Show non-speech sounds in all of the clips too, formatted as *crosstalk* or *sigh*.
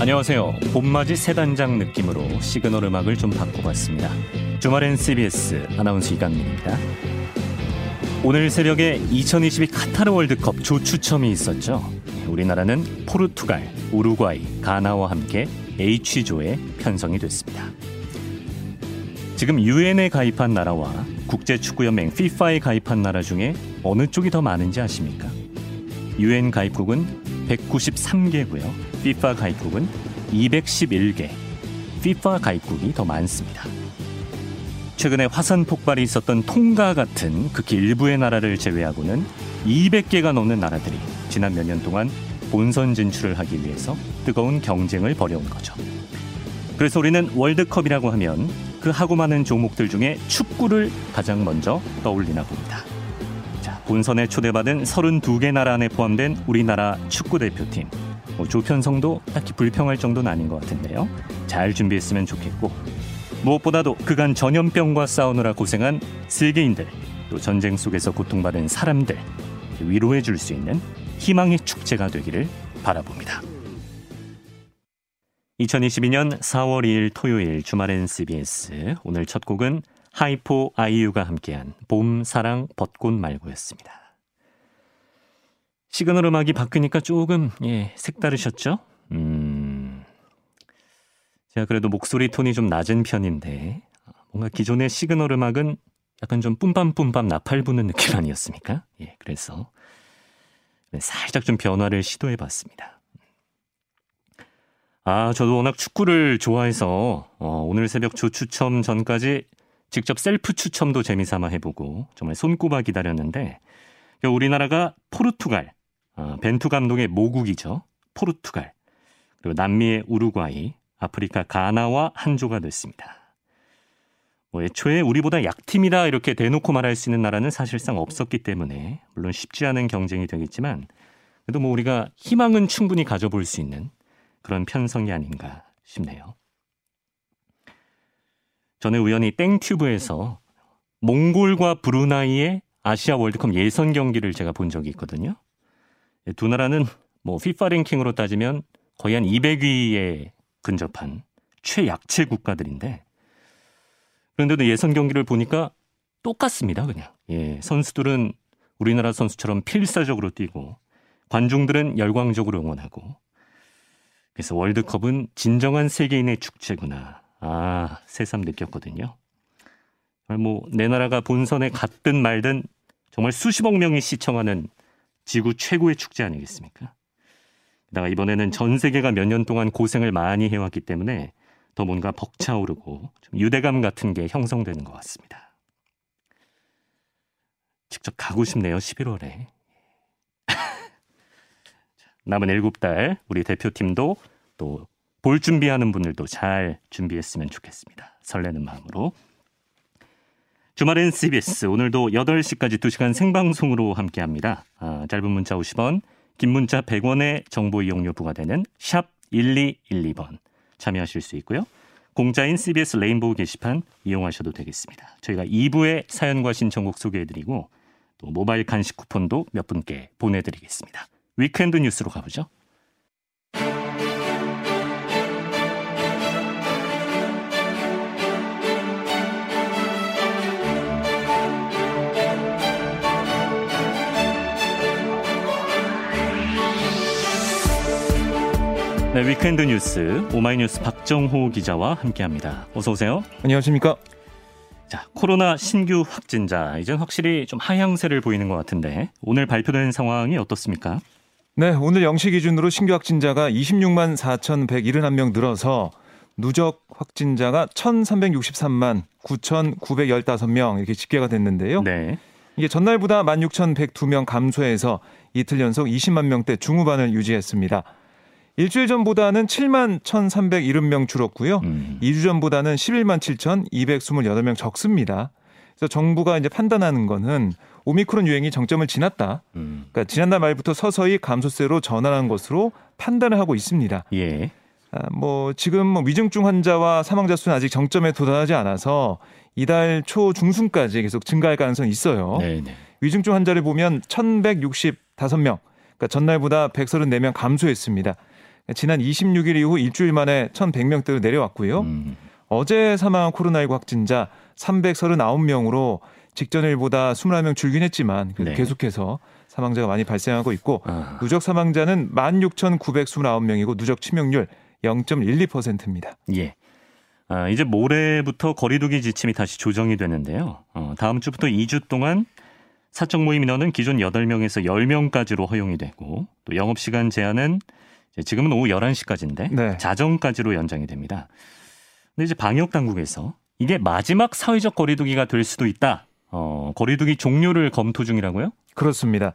안녕하세요. 봄맞이 세단장 느낌으로 시그널 음악을 좀 바꿔봤습니다. 주말엔 CBS 아나운서 이강민입니다. 오늘 새벽에 2022 카타르 월드컵 조추첨이 있었죠. 우리나라는 포르투갈, 우루과이, 가나와 함께 H조에 편성이 됐습니다. 지금 유엔에 가입한 나라와 국제축구연맹 FIFA에 가입한 나라 중에 어느 쪽이 더 많은지 아십니까? 유엔 가입국은 193개고요. FIFA 가입국은 211개. FIFA 가입국이 더 많습니다. 최근에 화산 폭발이 있었던 통가 같은 극히 일부의 나라를 제외하고는 200개가 넘는 나라들이 지난 몇 년 동안 본선 진출을 하기 위해서 뜨거운 경쟁을 벌여온 거죠. 그래서 우리는 월드컵이라고 하면 그 하고 많은 종목들 중에 축구를 가장 먼저 떠올리나 봅니다. 본선에 초대받은 32개 나라 안에 포함된 우리나라 축구 대표팀. 뭐 조편성도 딱히 불평할 정도는 아닌 것 같은데요. 잘 준비했으면 좋겠고 무엇보다도 그간 전염병과 싸우느라 고생한 세계인들 또 전쟁 속에서 고통받은 사람들 위로해 줄 수 있는 희망의 축제가 되기를 바라봅니다. 2022년 4월 2일 토요일 주말엔 CBS 오늘 첫 곡은 하이포 아이유가 함께한 봄, 사랑, 벚꽃 말고였습니다. 시그널 음악이 바뀌니까 조금 예, 색다르셨죠? 음. 제가 그래도 목소리 톤이 좀 낮은 편인데 뭔가 기존의 시그널 음악은 약간 좀 뿜빰뿜빰 나팔 부는 느낌 아니었습니까? 예, 그래서 살짝 좀 변화를 시도해 봤습니다. 아, 저도 워낙 축구를 좋아해서 어, 오늘 새벽 조 추첨 전까지 직접 셀프 추첨도 재미삼아 해보고 정말 손꼽아 기다렸는데 우리나라가 포르투갈, 어, 벤투 감독의 모국이죠. 포르투갈, 그리고 남미의 우루과이, 아프리카 가나와 한조가 됐습니다. 뭐 애초에 우리보다 약팀이다 이렇게 대놓고 말할 수 있는 나라는 사실상 없었기 때문에 물론 쉽지 않은 경쟁이 되겠지만 그래도 뭐 우리가 희망은 충분히 가져볼 수 있는 그런 편성이 아닌가 싶네요. 전에 우연히 땡튜브에서 몽골과 브루나이의 아시아 월드컵 예선 경기를 제가 본 적이 있거든요. 두 나라는 뭐 피파 랭킹으로 따지면 거의 한 200위에 근접한 최약체 국가들인데 그런데도 예선 경기를 보니까 똑같습니다, 그냥. 예, 선수들은 우리나라 선수처럼 필사적으로 뛰고 관중들은 열광적으로 응원하고 그래서 월드컵은 진정한 세계인의 축제구나. 아, 새삼 느꼈거든요. 뭐, 내 나라가 본선에 갔든 말든 정말 수십억 명이 시청하는 지구 최고의 축제 아니겠습니까? 게다가 이번에는 전 세계가 몇 년 동안 고생을 많이 해왔기 때문에 더 뭔가 벅차오르고 좀 유대감 같은 게 형성되는 것 같습니다. 직접 가고 싶네요, 11월에. *laughs* 남은 7달 우리 대표팀도 또 볼 준비하는 분들도 잘 준비했으면 좋겠습니다. 설레는 마음으로. 주말엔 CBS 오늘도 8시까지 2시간 생방송으로 함께합니다. 아, 짧은 문자 50원, 긴 문자 100원의 정보 이용료 부과되는 샵 1212번 참여하실 수 있고요. 공짜인 CBS 레인보우 게시판 이용하셔도 되겠습니다. 저희가 2부에 사연과 신청곡 소개해드리고 또 모바일 간식 쿠폰도 몇 분께 보내드리겠습니다. weekend 뉴스로 가보죠. 네, weekend 뉴스 오마이뉴스 박정호 기자와 함께합니다. 어서 오세요. 안녕하십니까? 자, 코로나 신규 확진자 이젠 확실히 좀 하향세를 보이는 것 같은데 오늘 발표된 상황이 어떻습니까? 네, 오늘 0시 기준으로 신규 확진자가 26만 4,171명 늘어서 누적 확진자가 1,363만 9,915명 이렇게 집계가 됐는데요. 네. 이게 전날보다 16,102명 감소해서 이틀 연속 20만 명대 중후반을 유지했습니다. 일주일 전보다는 7만 1,370명 줄었고요. 음. 2주 전보다는 11만 7,228명 적습니다. 그래서 정부가 이제 판단하는 거는 오미크론 유행이 정점을 지났다. 음. 그러니까 지난달 말부터 서서히 감소세로 전환한 것으로 판단을 하고 있습니다. 예. 아, 뭐 지금 뭐 위중증 환자와 사망자 수는 아직 정점에 도달하지 않아서 이달 초 중순까지 계속 증가할 가능성이 있어요. 네네. 위중증 환자를 보면 1,165명, 그러니까 전날보다 134명 감소했습니다. 지난 26일 이후 일주일 만에 1,100명대로 내려왔고요. 음. 어제 사망한 코로나19 확진자 339명으로 직전일보다 21명 줄긴 했지만 네. 계속해서 사망자가 많이 발생하고 있고 아. 누적 사망자는 16,929명이고 누적 치명률 0.12%입니다. 예. 아, 이제 모레부터 거리두기 지침이 다시 조정이 되는데요. 어, 다음 주부터 2주 동안 사적 모임 인원은 기존 8명에서 10명까지로 허용이 되고 또 영업 시간 제한은 지금은 오후 11시까지인데 네. 자정까지로 연장이 됩니다. 근데 이제 방역 당국에서 이게 마지막 사회적 거리두기가 될 수도 있다. 어, 거리두기 종료를 검토 중이라고요? 그렇습니다.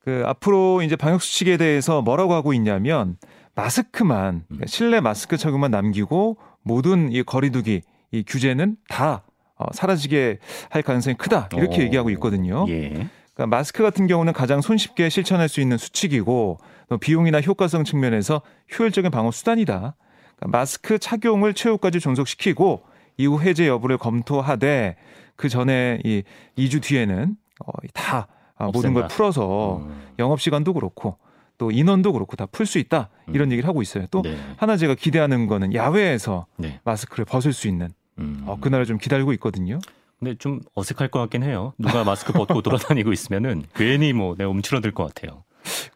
그 앞으로 이제 방역 수칙에 대해서 뭐라고 하고 있냐면 마스크만 그러니까 실내 마스크 착용만 남기고 모든 이 거리두기 이 규제는 다 어, 사라지게 할 가능성이 크다 이렇게 오. 어. 얘기하고 있거든요. 예. 그러니까 마스크 같은 경우는 가장 손쉽게 실천할 수 있는 수칙이고 비용이나 효과성 측면에서 효율적인 방어 수단이다. 그러니까 마스크 착용을 최후까지 존속시키고 이후 해제 여부를 검토하되 그 전에 이 2주 뒤에는 어, 다 없앤다. 모든 걸 풀어서 음. 영업 시간도 그렇고 또 인원도 그렇고 다 풀 수 있다 이런 음. 얘기를 하고 있어요. 또 네. 하나 제가 기대하는 거는 야외에서 네. 마스크를 벗을 수 있는 음. 어, 그날을 좀 기다리고 있거든요. 근데 좀 어색할 것 같긴 해요. 누가 마스크 벗고 돌아다니고 있으면은 괜히 뭐 내가 움츠러들 것 같아요.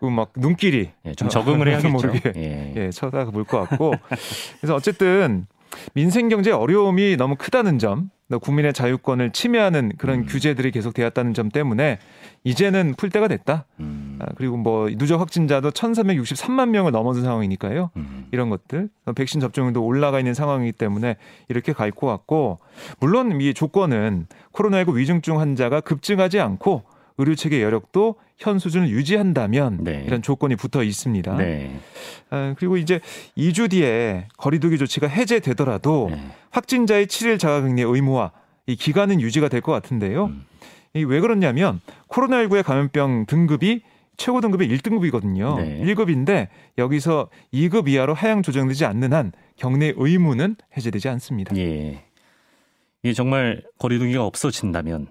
그막 눈길이 예, 좀 적응을 해야겠죠. *laughs* 모르게 예. 예, 쳐다볼 것 같고. 그래서 어쨌든 민생 경제 어려움이 너무 크다는 점, 국민의 자유권을 침해하는 그런 음. 규제들이 계속되었다는 점 때문에 이제는 풀 때가 됐다. 음. 아, 그리고 뭐 누적 확진자도 1,363만 명을 넘어선 상황이니까요. 음. 이런 것들 백신 접종률도 올라가 있는 상황이기 때문에 이렇게 갈 것 같고 물론 이 조건은 코로나19 위중증 환자가 급증하지 않고 의료 체계 여력도 현 수준을 유지한다면 네. 이런 조건이 붙어 있습니다. 네. 아, 그리고 이제 2주 뒤에 거리두기 조치가 해제되더라도 네. 확진자의 7일 자가격리 의무화 이 기간은 유지가 될 것 같은데요. 음. 이왜 그렇냐면 코로나19의 감염병 등급이 최고 등급이 1등급이거든요. 네. 1급인데 여기서 2급 이하로 하향 조정되지 않는 한 격리 의무는 해제되지 않습니다. 예. 이게 정말 거리두기가 없어진다면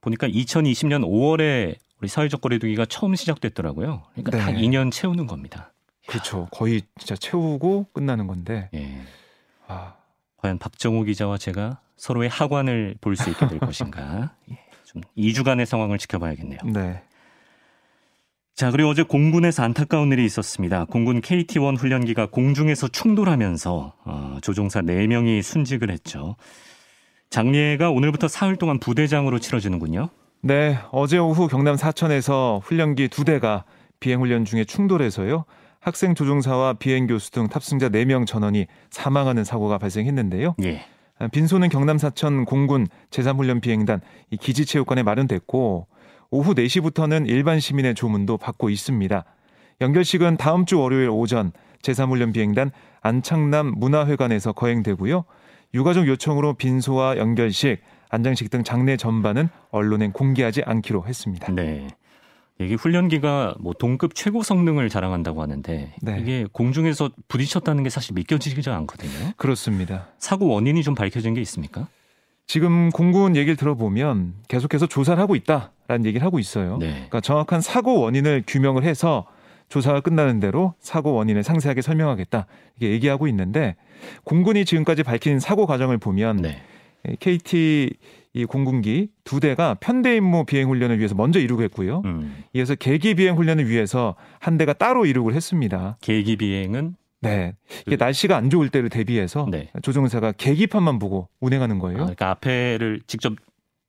보니까 2020년 5월에 우리 사회적 거리두기가 처음 시작됐더라고요. 그러니까 네. 딱 2년 채우는 겁니다. 그렇죠. 거의 진짜 채우고 끝나는 건데. 예. 아. 과연 박정우 기자와 제가 서로의 하관을 볼 수 있게 될 것인가. *laughs* 예. 좀 2주간의 상황을 지켜봐야겠네요. 네. 자, 그리고 어제 공군에서 안타까운 일이 있었습니다. 공군 KT-1 훈련기가 공중에서 충돌하면서 어, 조종사 4명이 순직을 했죠. 장례가 오늘부터 사흘 동안 부대장으로 치러지는군요. 네, 어제 오후 경남 사천에서 훈련기 두 대가 비행 훈련 중에 충돌해서요. 학생 조종사와 비행 교수 등 탑승자 4명 전원이 사망하는 사고가 발생했는데요. 예. 빈소는 경남 사천 공군 제3훈련 비행단 기지체육관에 마련됐고 오후 4시부터는 일반 시민의 조문도 받고 있습니다. 연결식은 다음 주 월요일 오전 제3훈련 비행단 안창남 문화회관에서 거행되고요. 유가족 요청으로 빈소와 연결식, 안장식 등 장례 전반은 언론에 공개하지 않기로 했습니다. 네. 이게 훈련기가 뭐 동급 최고 성능을 자랑한다고 하는데 네. 이게 공중에서 부딪혔다는 게 사실 믿겨지지 않거든요. 그렇습니다. 사고 원인이 좀 밝혀진 게 있습니까? 지금 공군 얘기를 들어보면 계속해서 조사를 하고 있다라는 얘기를 하고 있어요. 네. 그러니까 정확한 사고 원인을 규명을 해서 조사가 끝나는 대로 사고 원인을 상세하게 설명하겠다 이게 얘기하고 있는데 공군이 지금까지 밝힌 사고 과정을 보면 네. KT 이 공군기 두 대가 편대 임무 비행 훈련을 위해서 먼저 이루고 했고요. 음. 이어서 계기 비행 훈련을 위해서 한 대가 따로 이루고 했습니다. 계기 비행은 네. 이게 그... 날씨가 안 좋을 때를 대비해서 네. 조종사가 계기판만 보고 운행하는 거예요. 아, 그러니까 앞에를 직접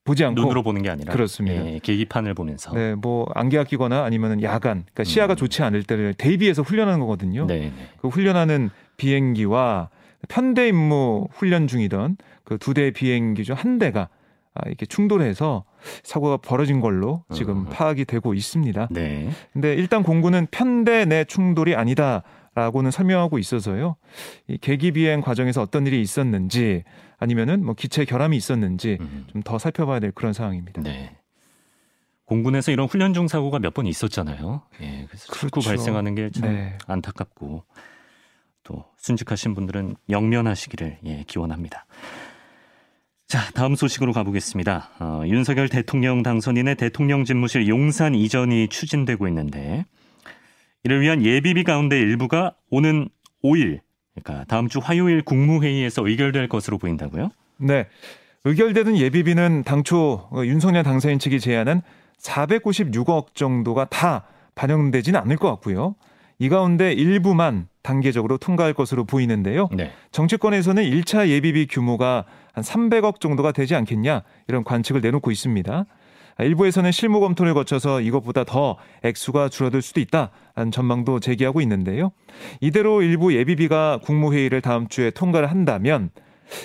보지 않고 눈으로 보는 게 아니라 그렇습니다. 예, 계기판을 보면서 네, 뭐 안개가 끼거나 아니면 야간, 그러니까 시야가 음. 좋지 않을 때를 대비해서 훈련하는 거거든요. 네, 네. 그 훈련하는 비행기와 편대 임무 훈련 중이던 그 두대 비행기 중 한 대가 아, 이렇게 충돌해서 사고가 벌어진 걸로 지금 어. 파악이 되고 있습니다. 네. 근데 일단 공군은 편대 내 충돌이 아니다 라고는 설명하고 있어서요. 이 계기 비행 과정에서 어떤 일이 있었는지 아니면은 뭐 기체 결함이 있었는지 음. 좀더 살펴봐야 될 그런 상황입니다. 네. 공군에서 이런 훈련 중 사고가 몇 번 있었잖아요. 예, 그래서 그렇죠. 발생하는 게참 네. 안타깝고 또 순직하신 분들은 영면하시기를 예, 기원합니다. 자, 다음 소식으로 가보겠습니다. 어, 윤석열 대통령 당선인의 대통령 집무실 용산 이전이 추진되고 있는데 이를 위한 예비비 가운데 일부가 오는 5일, 그러니까 다음 주 화요일 국무회의에서 의결될 것으로 보인다고요? 네. 의결되는 예비비는 당초 윤석열 당선인 측이 제안한 496억 정도가 다 반영되지는 않을 것 같고요. 이 가운데 일부만 단계적으로 통과할 것으로 보이는데요. 네. 정치권에서는 1차 예비비 규모가 한 300억 정도가 되지 않겠냐 이런 관측을 내놓고 있습니다. 일부에서는 실무 검토를 거쳐서 이것보다 더 액수가 줄어들 수도 있다는 전망도 제기하고 있는데요. 이대로 일부 예비비가 국무회의를 다음 주에 통과를 한다면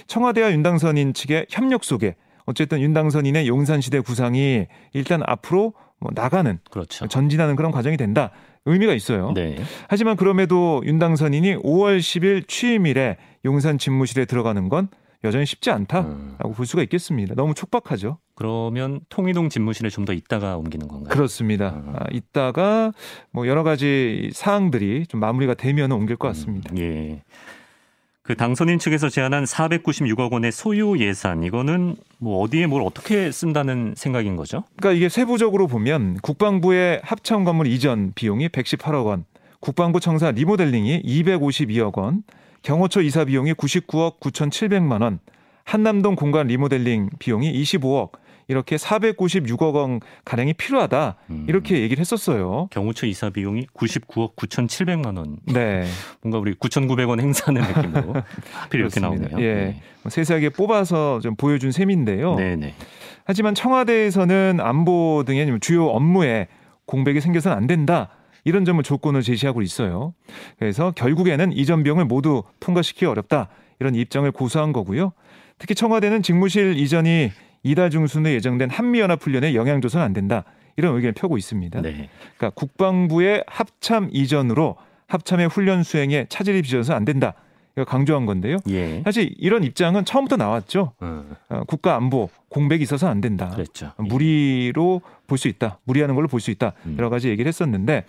청와대와 윤당선인 측의 협력 속에 어쨌든 윤당선인의 용산시대 구상이 일단 앞으로 뭐 나가는 그렇죠. 전진하는 그런 과정이 된다. 의미가 있어요. 네. 하지만 그럼에도 윤당선인이 5월 10일 취임일에 용산 집무실에 들어가는 건 여전히 쉽지 않다라고 음. 볼 수가 있겠습니다. 너무 촉박하죠. 그러면 통이동 집무실에 좀더 있다가 옮기는 건가요? 그렇습니다. 음. 아, 있다가 뭐 여러 가지 사항들이 좀 마무리가 되면 옮길 것 같습니다. 음, 예. 그 당선인 측에서 제안한 496억 원의 소유 예산 이거는 뭐 어디에 뭘 어떻게 쓴다는 생각인 거죠? 그러니까 이게 세부적으로 보면 국방부의 합참 건물 이전 비용이 118억 원, 국방부 청사 리모델링이 252억 원, 경호처 이사 비용이 99억 9,700만 원, 한남동 공간 리모델링 비용이 25억, 이렇게 496억 원 가량이 필요하다 음. 이렇게 얘기를 했었어요. 경호처 이사 비용이 99억 9,700만 원. 네. 뭔가 우리 9,900원 행사하는 느낌으로 하필 이렇게 나오네요. 예. 네. 세세하게 뽑아서 좀 보여준 셈인데요. 네네. 하지만 청와대에서는 안보 등의 주요 업무에 공백이 생겨서는 안 된다. 이런 점을 조건을 제시하고 있어요. 그래서 결국에는 이전 비용을 모두 통과시키기 어렵다. 이런 입장을 고수한 거고요. 특히 청와대는 직무실 이전이 이달 중순에 예정된 한미연합훈련에 영향 줘서는 안 된다. 이런 의견을 펴고 있습니다. 네. 그러니까 국방부의 합참 이전으로 합참의 훈련 수행에 차질이 빚어서 안 된다. 강조한 건데요. 예. 사실 이런 입장은 처음부터 나왔죠. 음. 어, 국가 안보 공백이 있어서 안 된다. 그랬죠. 예. 무리로 볼 수 있다. 무리하는 걸로 볼 수 있다. 음. 여러 가지 얘기를 했었는데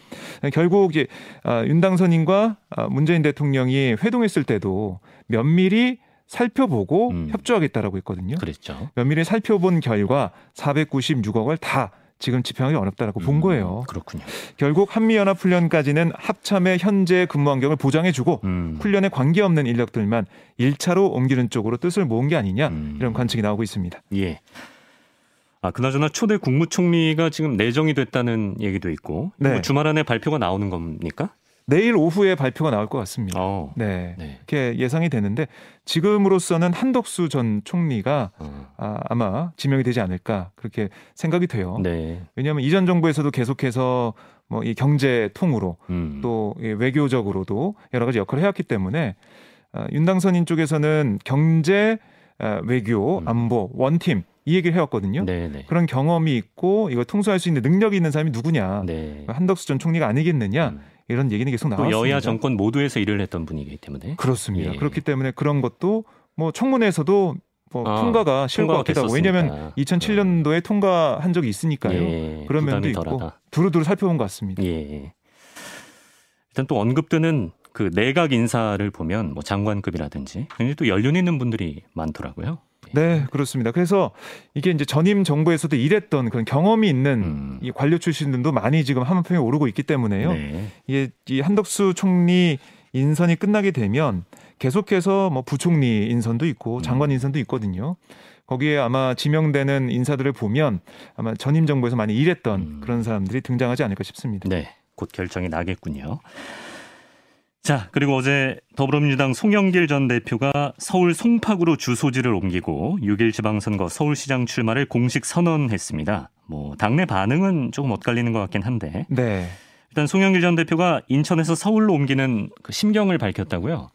결국 이제 아, 윤당선인과 아, 문재인 대통령이 회동했을 때도 면밀히 살펴보고 음. 협조하겠다라고 했거든요. 그랬죠. 면밀히 살펴본 결과 496억을 다 지금 집행하기 어렵다라고 음, 본 거예요. 그렇군요. 결국 한미연합훈련까지는 합참의 현재 근무 환경을 보장해주고 음. 훈련에 관계없는 인력들만 1차로 옮기는 쪽으로 뜻을 모은 게 아니냐 음. 이런 관측이 나오고 있습니다. 예. 아, 그나저나 초대 국무총리가 지금 내정이 됐다는 얘기도 있고 네. 뭐 주말 안에 발표가 나오는 겁니까? 내일 오후에 발표가 나올 것 같습니다. 어. 네. 네. 이렇게 예상이 되는데 지금으로서는 한덕수 전 총리가 어. 아, 아마 지명이 되지 않을까 그렇게 생각이 돼요. 네. 왜냐하면 이전 정부에서도 계속해서 뭐 이 경제 통으로 음. 또 외교적으로도 여러 가지 역할을 해왔기 때문에 아, 윤당선인 쪽에서는 경제, 아, 외교, 음. 안보 원팀 이 얘기를 해왔거든요. 네네. 네. 그런 경험이 있고 이걸 통솔할 수 있는 능력이 있는 사람이 누구냐? 네. 한덕수 전 총리가 아니겠느냐? 음. 이런 얘기는 계속 나왔습니다. 여야 정권 모두에서 일을 했던 분이기 때문에 그렇습니다. 예. 그렇기 때문에 그런 것도 뭐 청문회에서도 뭐 아, 통과가 쉬울 것 같기도 하고 왜냐하면 2007년도에 통과한 적이 있으니까요. 예, 그런 면도 있고 덜하다. 두루두루 살펴본 것 같습니다. 예. 일단 또 언급되는 그 내각 인사를 보면 뭐 장관급이라든지 굉장히 또 연륜 있는 분들이 많더라고요. 네, 그렇습니다. 그래서 이게 이제 전임 정부에서도 일했던 그런 경험이 있는 음. 이 관료 출신들도 많이 지금 한편에 오르고 있기 때문에요. 네. 이게 이 한덕수 총리 인선이 끝나게 되면 계속해서 뭐 부총리 인선도 있고 음. 장관 인선도 있거든요. 거기에 아마 지명되는 인사들을 보면 아마 전임 정부에서 많이 일했던 음. 그런 사람들이 등장하지 않을까 싶습니다. 네, 곧 결정이 나겠군요. 자, 그리고 어제 더불어민주당 송영길 전 대표가 서울 송파구로 주소지를 옮기고 6일 지방선거 서울시장 출마를 공식 선언했습니다. 뭐 당내 반응은 조금 엇갈리는 것 같긴 한데. 네. 일단 송영길 전 대표가 인천에서 서울로 옮기는 그 심경을 밝혔다고요.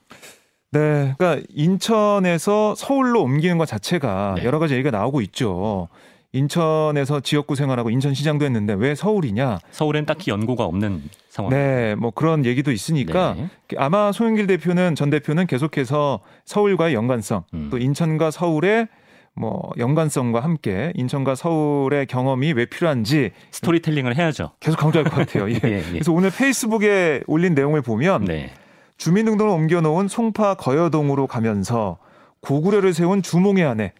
네, 그러니까 인천에서 서울로 옮기는 것 자체가 네. 여러 가지 얘기가 나오고 있죠. 인천에서 지역구 생활하고 인천시장도 했는데 왜 서울이냐? 서울엔 딱히 연고가 없는 상황. 네, 뭐 그런 얘기도 있으니까 네. 아마 송영길 대표는 전 대표는 계속해서 서울과의 연관성, 음. 또 인천과 서울의 뭐 연관성과 함께 인천과 서울의 경험이 왜 필요한지 스토리텔링을 해야죠. 계속 강조할 것 같아요. *laughs* 예. 예, 예. 그래서 오늘 페이스북에 올린 내용을 보면 네. 주민등록을 옮겨놓은 송파 거여동으로 가면서 고구려를 세운 주몽의 아내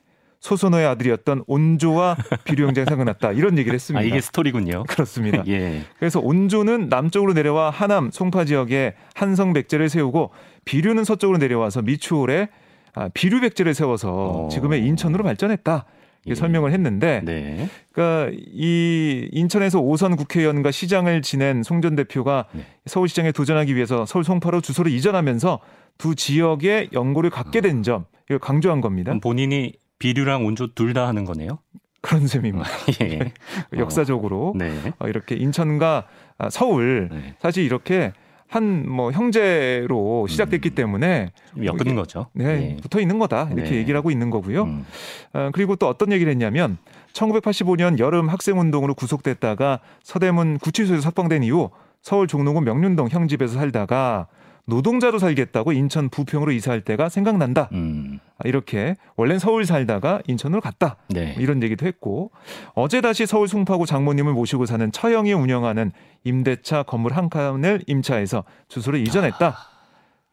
소선호의 아들이었던 온조와 비류 형제가 생각났다 이런 얘기를 했습니다. 아, 이게 스토리군요. 그렇습니다. *laughs* 예. 그래서 온조는 남쪽으로 내려와 하남 송파 지역에 한성 백제를 세우고 비류는 서쪽으로 내려와서 미추홀에 아, 비류 백제를 세워서 어. 지금의 인천으로 발전했다. 예. 설명을 했는데, 네. 그러니까 이 인천에서 오선 국회의원과 시장을 지낸 송전 대표가 네. 서울시장에 도전하기 위해서 서울 송파로 주소를 이전하면서 두 지역의 연고를 갖게 된 점, 이걸 강조한 겁니다. 본인이 비류랑 온조 둘 다 하는 거네요. 그런 셈입니다. *laughs* 예. 역사적으로 어, 네. 어, 이렇게 인천과 아, 서울 네. 사실 이렇게 한 뭐 형제로 시작됐기 음. 때문에 엮는 거죠. 네, 예. 붙어 있는 거다 이렇게 네. 얘기를 하고 있는 거고요. 음. 어, 그리고 또 어떤 얘기를 했냐면 1985년 여름 학생운동으로 구속됐다가 서대문 구치소에서 석방된 이후 서울 종로구 명륜동 형집에서 살다가 노동자로 살겠다고 인천 부평으로 이사할 때가 생각난다. 음. 이렇게 원래는 서울 살다가 인천으로 갔다. 네. 이런 얘기도 했고 어제 다시 서울 송파구 장모님을 모시고 사는 처형이 운영하는 임대차 건물 한 칸을 임차해서 주소를 이전했다. 아.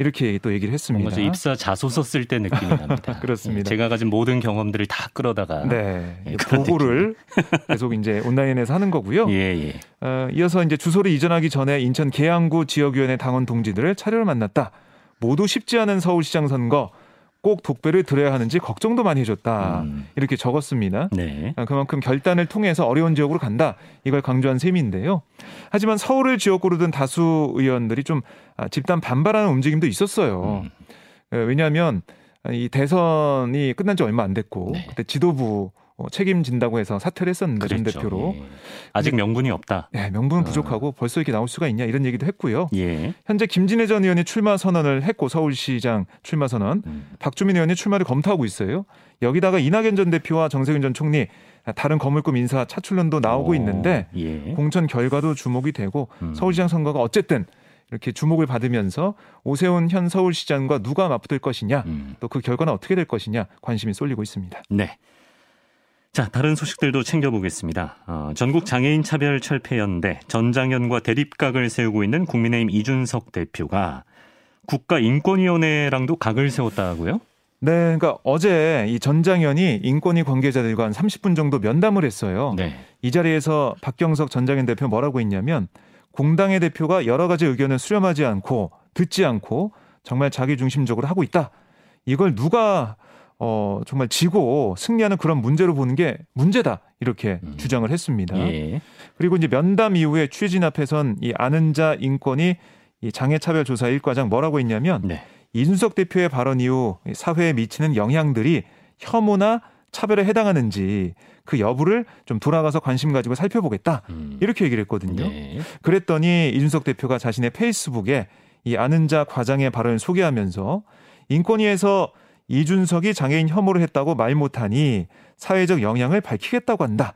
이렇게 또 얘기를 했습니다. 뭔가 입사 자소서 쓸 때 느낌이 납니다. *laughs* 그렇습니다. 제가 가진 모든 경험들을 다 끌어다가 네, 예, 보고를 *laughs* 계속 이제 온라인에서 하는 거고요. 예, 예. 어, 이어서 이제 주소를 이전하기 전에 인천 계양구 지역위원회 당원 동지들을 차례로 만났다. 모두 쉽지 않은 서울시장 선거 꼭 독배를 들어야 하는지 걱정도 많이 해줬다. 음. 이렇게 적었습니다. 네. 아, 그만큼 결단을 통해서 어려운 지역으로 간다. 이걸 강조한 셈인데요. 하지만 서울을 지역구로 둔 다수 의원들이 좀 아, 집단 반발하는 움직임도 있었어요. 음. 예, 왜냐하면 이 대선이 끝난 지 얼마 안 됐고 네. 그때 지도부 어, 책임진다고 해서 사퇴를 했었는데 전 대표로 예. 아직 명분이 없다. 네, 명분은 어. 부족하고 어. 벌써 이렇게 나올 수가 있냐 이런 얘기도 했고요. 예. 현재 김진애 전 의원이 출마 선언을 했고 서울시장 출마 선언, 음. 박주민 의원이 출마를 검토하고 있어요. 여기다가 이낙연 전 대표와 정세균 전 총리 다른 거물급 인사 차출론도 나오고 오. 있는데 예. 공천 결과도 주목이 되고 음. 서울시장 선거가 어쨌든 이렇게 주목을 받으면서 오세훈 현 서울시장과 누가 맞붙을 것이냐, 음. 또그 결과는 어떻게 될 것이냐 관심이 쏠리고 있습니다. 네. 자, 다른 소식들도 챙겨보겠습니다. 어, 전국 장애인 차별 철폐 연대 전장현과 대립각을 세우고 있는 국민의힘 이준석 대표가 국가인권위원회랑도 각을 세웠다고요? 네, 그러니까 어제 이 전장현이 인권위 관계자들과 한 30분 정도 면담을 했어요. 네. 이 자리에서 박경석 전장현 대표 뭐라고 했냐면 공당의 대표가 여러 가지 의견을 수렴하지 않고 듣지 않고 정말 자기 중심적으로 하고 있다. 이걸 누가 어, 정말 지고 승리하는 그런 문제로 보는 게 문제다. 이렇게 음. 주장을 했습니다. 예. 그리고 이제 면담 이후에 취진 앞에선 이 아는 자 인권이 이 장애차별 조사 1과장 뭐라고 했냐면 네. 이준석 대표의 발언 이후 사회에 미치는 영향들이 혐오나 차별에 해당하는지 그 여부를 좀 돌아가서 관심 가지고 살펴보겠다. 음. 이렇게 얘기를 했거든요. 네. 그랬더니 이준석 대표가 자신의 페이스북에 이 아는 자 과장의 발언을 소개하면서 인권위에서 이준석이 장애인 혐오를 했다고 말 못하니 사회적 영향을 밝히겠다고 한다.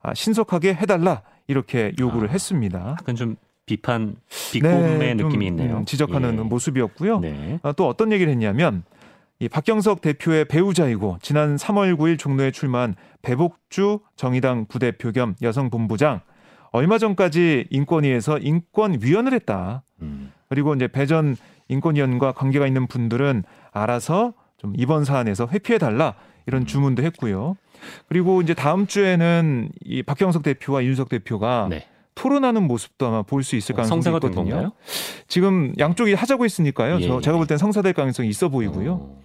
아, 신속하게 해달라 이렇게 요구를 아, 했습니다. 약간 좀 비판 비꼬음의 네, 느낌이 있네요. 음, 지적하는 예. 모습이었고요. 네. 아, 또 어떤 얘기를 했냐면 이 박경석 대표의 배우자이고 지난 3월 9일 종로에 출마한 배복주 정의당 부대표 겸 여성 본부장 얼마 전까지 인권위에서 인권위원을 했다. 음. 그리고 이제 배전 인권위원과 관계가 있는 분들은 알아서 좀 이번 사안에서 회피해 달라 이런 음. 주문도 했고요. 그리고 이제 다음 주에는 이 박경석 대표와 윤석 대표가 네. 토론하는 모습도 아마 볼 수 있을 어, 가능성이 성사가 있거든요. 지금 양쪽이 하자고 했으니까요. 예. 저 제가 볼 땐 성사될 가능성이 있어 보이고요. 어.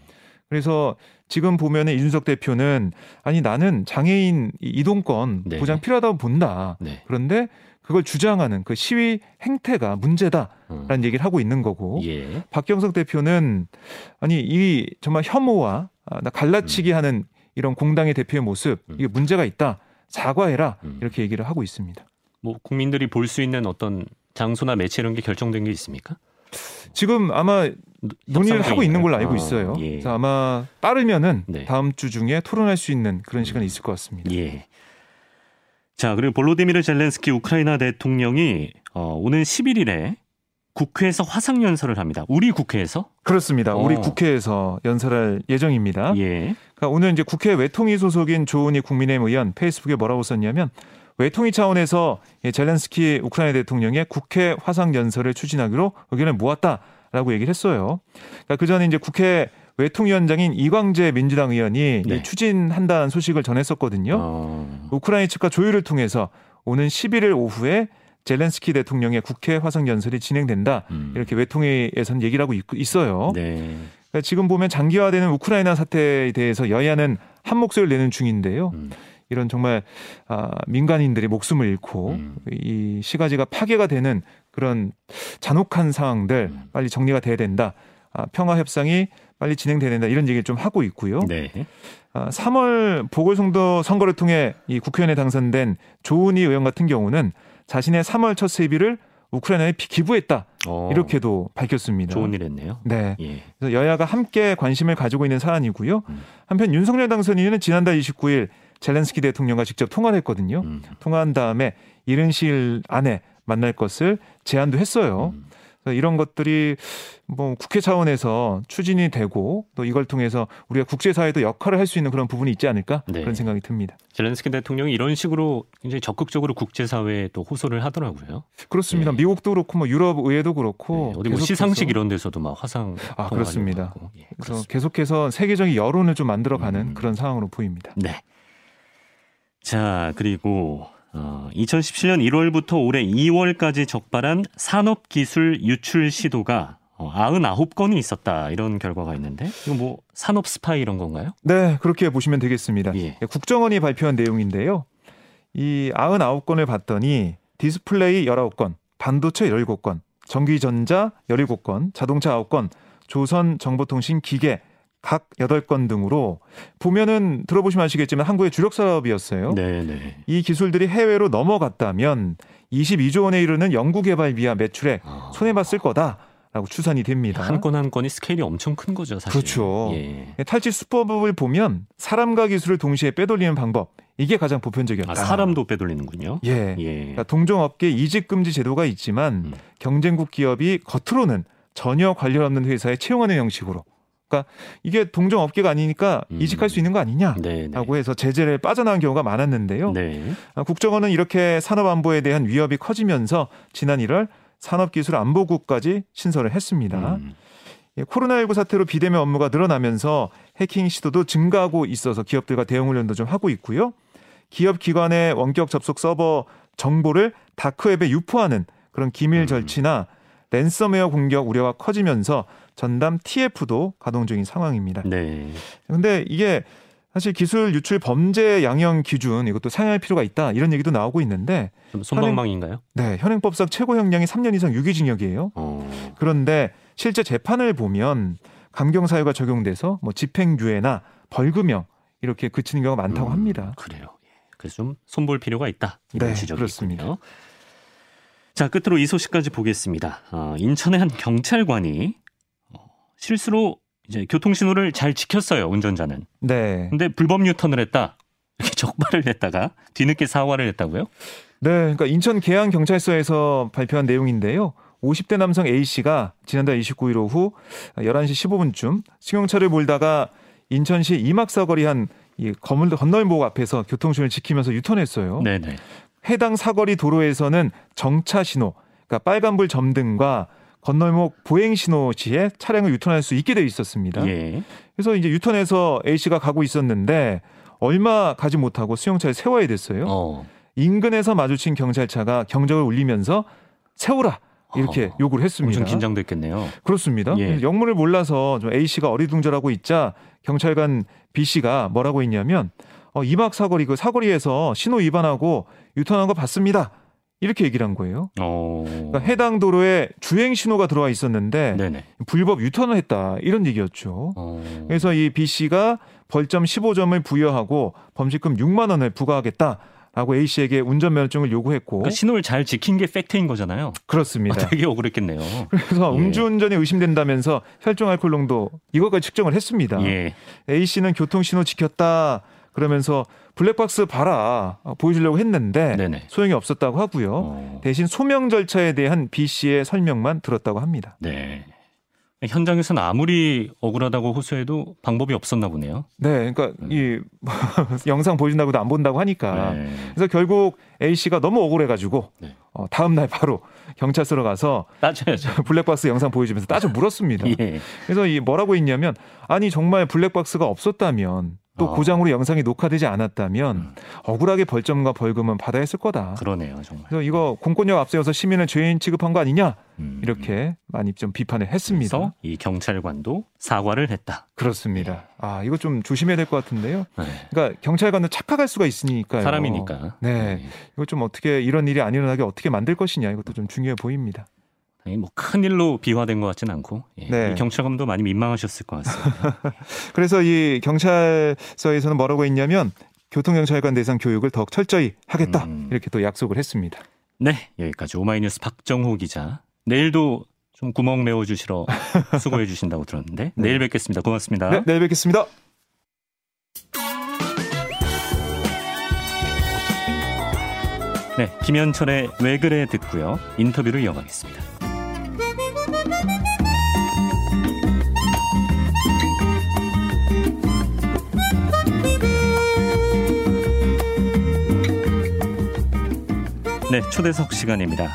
그래서 지금 보면은 이준석 대표는 아니 나는 장애인 이동권 네. 보장 필요하다고 본다. 네. 그런데 그걸 주장하는 그 시위 행태가 문제다라는 음. 얘기를 하고 있는 거고 예. 박경석 대표는 아니 이 정말 혐오와 아, 나 갈라치기 음. 하는 이런 공당의 대표의 모습 음. 이게 문제가 있다 사과해라 음. 이렇게 얘기를 하고 있습니다. 뭐 국민들이 볼 수 있는 어떤 장소나 매체 이런 게 결정된 게 있습니까? 지금 아마 논의를 하고 있는 걸로 알고 아, 있어요. 예. 그래서 아마 빠르면은 네. 다음 주 중에 토론할 수 있는 그런 시간이 있을 것 같습니다. 예. 자, 그리고 볼로디미르 젤렌스키 우크라이나 대통령이 어, 오는 11일에 국회에서 화상 연설을 합니다. 우리 국회에서? 그렇습니다. 어. 우리 국회에서 연설할 예정입니다. 예. 그러니까 오늘 이제 국회 외통위 소속인 조은희 국민의힘 의원 페이스북에 뭐라고 썼냐면 외통위 차원에서 젤렌스키 우크라이나 대통령의 국회 화상 연설을 추진하기로 의견을 모았다. 있다라고 얘기를 했어요. 그러니까 그 전에 이제 국회 외통위원장인 이광재 민주당 의원이 네. 추진한다는 소식을 전했었거든요. 어... 우크라이나 측과 조율을 통해서 오는 11일 오후에 젤렌스키 대통령의 국회 화상 연설이 진행된다. 음. 이렇게 외통위에서는 얘기를 하고 있, 어요 네. 그러니까 지금 보면 장기화되는 우크라이나 사태에 대해서 여야는 한 목소리를 내는 중인데요. 음. 이런 정말 아, 민간인들이 목숨을 잃고 음. 이 시가지가 파괴가 되는 그런 잔혹한 상황들 음. 빨리 정리가 돼야 된다. 아, 평화 협상이 빨리 진행돼야 된다. 이런 얘기를 좀 하고 있고요. 네. 아, 3월 보궐선거 선거를 통해 이 국회의원에 당선된 조은희 의원 같은 경우는 자신의 3월 첫 세비를 우크라이나에 기부했다. 어, 이렇게도 밝혔습니다. 좋은 일 했네요. 네. 예. 그래서 여야가 함께 관심을 가지고 있는 사안이고요. 음. 한편 윤석열 당선인은 지난달 29일 젤렌스키 대통령과 직접 통화를 했거든요. 음. 통화한 다음에 이른 시일 안에 만날 것을 제안도 했어요. 음. 이런 것들이 뭐 국회 차원에서 추진이 되고 또 이걸 통해서 우리가 국제사회도 역할을 할 수 있는 그런 부분이 있지 않을까 네. 그런 생각이 듭니다. 젤렌스키 대통령이 이런 식으로 굉장히 적극적으로 국제사회에 또 호소를 하더라고요. 그렇습니다. 네. 미국도 그렇고 뭐 유럽 의회도 그렇고 네. 어디 뭐 시상식 이런 데서도 막 화상 아 그렇습니다. 예, 그래서 계속해서 세계적인 여론을 좀 만들어가는 음. 그런 상황으로 보입니다. 네. 자 그리고 어, 2017년 1월부터 올해 2월까지 적발한 산업기술 유출 시도가 어, 99건이 있었다 이런 결과가 있는데 이거 뭐 산업 스파이 이런 건가요? 네 그렇게 보시면 되겠습니다. 예. 국정원이 발표한 내용인데요. 이 99건을 봤더니 디스플레이 19건, 반도체 17건, 전기전자 17건, 자동차 9건, 조선 정보통신 기계 각 8건 등으로 보면은 들어보시면 아시겠지만 한국의 주력 사업이었어요. 네네. 네. 이 기술들이 해외로 넘어갔다면 22조 원에 이르는 연구개발비와 매출에 아. 손해봤을 거다. 라고 추산이 됩니다. 한건한 건이 스케일이 엄청 큰 거죠, 사실. 그렇죠. 예. 탈취 수법을 보면 사람과 기술을 동시에 빼돌리는 방법 이게 가장 보편적이었다. 아, 사람도 빼돌리는군요. 예. 예. 그러니까 동종업계 이직 금지 제도가 있지만 음. 경쟁국 기업이 겉으로는 전혀 관련 없는 회사에 채용하는 형식으로 그러니까 이게 동종 업계가 아니니까 음. 이직할 수 있는 거 아니냐라고 네, 네. 해서 제재를 빠져나간 경우가 많았는데요. 네. 아, 국정원은 이렇게 산업 안보에 대한 위협이 커지면서 지난 1월 산업기술안보국까지 신설을 했습니다. 음. 예, 코로나19 사태로 비대면 업무가 늘어나면서 해킹 시도도 증가하고 있어서 기업들과 대응 훈련도 좀 하고 있고요. 기업 기관의 원격 접속 서버 정보를 다크웹에 유포하는 그런 기밀 음. 절취나 랜섬웨어 공격 우려가 커지면서 전담 TF도 가동 중인 상황입니다. 네. 근데 이게 사실 기술 유출 범죄 양형 기준 이것도 상향할 필요가 있다 이런 얘기도 나오고 있는데 손방망인가요? 네, 현행법상 최고 형량이 3년 이상 유기징역이에요. 어. 그런데 실제 재판을 보면 감경 사유가 적용돼서 뭐 집행유예나 벌금형 이렇게 그치는 경우가 많다고 음, 합니다. 그래요. 예. 그래서 좀 손볼 필요가 있다. 이런 네, 지적이 그렇습니다. 있군요. 자, 끝으로 이 소식까지 보겠습니다. 어, 인천의 한 경찰관이 실수로 이제 교통 신호를 잘 지켰어요 운전자는. 네. 근데 불법 유턴을 했다. 이렇게 *laughs* 적발을 했다가 뒤늦게 사과를 했다고요? 네, 그러니까 인천 계양 경찰서에서 발표한 내용인데요. 50대 남성 A 씨가 지난달 29일 오후 11시 15분쯤 승용차를 몰다가 인천시 이막사거리 한 이 건널목 앞에서 교통신호를 지키면서 유턴했어요. 네네. 해당 사거리 도로에서는 정차 신호, 그러니까 빨간불 점등과 건널목 보행 신호 시에 차량을 유턴할 수 있게 되어 있었습니다. 예. 그래서 이제 유턴해서 A 씨가 가고 있었는데 얼마 가지 못하고 수용차를 세워야 됐어요. 어. 인근에서 마주친 경찰차가 경적을 울리면서 세우라 이렇게 어. 요구를 했습니다. 엄청 긴장됐겠네요. 그렇습니다. 예. 영문을 몰라서 좀 A 씨가 어리둥절하고 있자 경찰관 B 씨가 뭐라고 했냐면 어, 이막 사거리 그 사거리에서 신호 위반하고 유턴한 거 봤습니다. 이렇게 얘기를 한 거예요. 어... 그러니까 해당 도로에 주행 신호가 들어와 있었는데 네네. 불법 유턴을 했다 이런 얘기였죠. 어... 그래서 이 B 씨가 벌점 15점을 부여하고 범칙금 6만 원을 부과하겠다. 라고 A 씨에게 운전면허증을 요구했고 그러니까 신호를 잘 지킨 게 팩트인 거잖아요. 그렇습니다. 아, 되게 억울했겠네요. 그래서 예. 음주운전이 의심된다면서 혈중 알코올 농도 이것까지 측정을 했습니다. 예. A 씨는 교통 신호 지켰다 그러면서 블랙박스 봐라 어, 보여주려고 했는데 네네. 소용이 없었다고 하고요. 어. 대신 소명 절차에 대한 B 씨의 설명만 들었다고 합니다. 네. 현장에서는 아무리 억울하다고 호소해도 방법이 없었나 보네요. 네, 그러니까 음. 이 *laughs* 영상 보여준다고도 안 본다고 하니까 네. 그래서 결국 A 씨가 너무 억울해가지고 네. 어, 다음 날 바로 경찰서로 가서 따져야죠. *laughs* 블랙박스 영상 보여주면서 따져 물었습니다. *laughs* 예. 그래서 이 뭐라고 했냐면 아니 정말 블랙박스가 없었다면 또 어. 고장으로 영상이 녹화되지 않았다면 음. 억울하게 벌점과 벌금은 받아야 했을 거다. 그러네요, 정말. 그래서 이거 공권력 앞세워서 시민을 죄인 취급한 거 아니냐 음. 이렇게 많이 좀 비판을 했습니다. 그래서 이 경찰관도 사과를 했다. 그렇습니다. 네. 아 이거 좀 조심해야 될 것 같은데요. 네. 그러니까 경찰관은 착각할 수가 있으니까요. 사람이니까. 네. 네. 이거 좀 어떻게 이런 일이 안 일어나게 어떻게 만들 것이냐 이것도 좀 중요해 보입니다. 뭐 큰 일로 비화된 것 같지는 않고 예. 네. 경찰관도 많이 민망하셨을 것 같습니다. *laughs* 그래서 이 경찰서에서는 뭐라고 했냐면 교통경찰관 대상 교육을 더욱 철저히 하겠다 음. 이렇게 또 약속을 했습니다. 네 여기까지 오마이뉴스 박정호 기자. 내일도 좀 구멍 메워 주시러 *laughs* 수고해 주신다고 들었는데 네. 내일 뵙겠습니다. 고맙습니다. 네, 내일 뵙겠습니다. 네, 김현철의 왜 그래 듣고요. 인터뷰를 이어가겠습니다. 네, 초대석 시간입니다.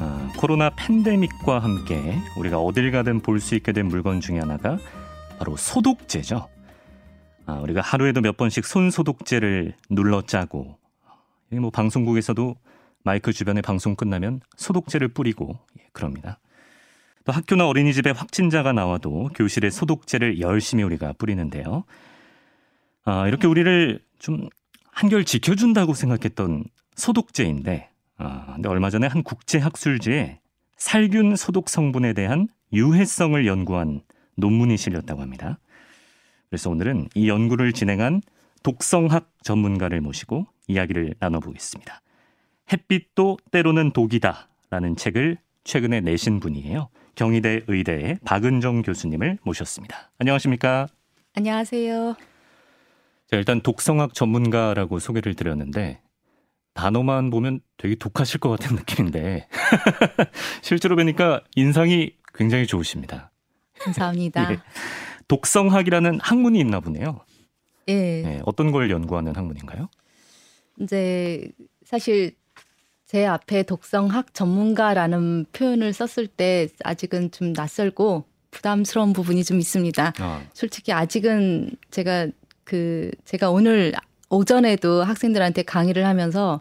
아, 코로나 팬데믹과 함께 우리가 어딜 가든 볼 수 있게 된 물건 중에 하나가 바로 소독제죠. 아, 우리가 하루에도 몇 번씩 손 소독제를 눌러 짜고 뭐 방송국에서도 마이크 주변에 방송 끝나면 소독제를 뿌리고 예, 그럽니다. 또 학교나 어린이집에 확진자가 나와도 교실에 소독제를 열심히 우리가 뿌리는데요. 아, 이렇게 우리를 좀 한결 지켜준다고 생각했던 소독제인데 아, 근데 얼마 전에 한 국제 학술지에 살균 소독 성분에 대한 유해성을 연구한 논문이 실렸다고 합니다. 그래서 오늘은 이 연구를 진행한 독성학 전문가를 모시고 이야기를 나눠보겠습니다. 햇빛도 때로는 독이다라는 책을 최근에 내신 분이에요. 경희대 의대의 박은정 교수님을 모셨습니다. 안녕하십니까? 안녕하세요. 자, 일단 독성학 전문가라고 소개를 드렸는데 단어만 보면 되게 독하실 것 같은 느낌인데 *laughs* 실제로 뵈니까 인상이 굉장히 좋으십니다. 감사합니다. 예. 독성학이라는 학문이 있나 보네요. 예. 네, 어떤 걸 연구하는 학문인가요? 이제 사실 제 앞에 독성학 전문가라는 표현을 썼을 때 아직은 좀 낯설고 부담스러운 부분이 좀 있습니다. 아. 솔직히 아직은 제가 그 제가 오늘 오전에도 학생들한테 강의를 하면서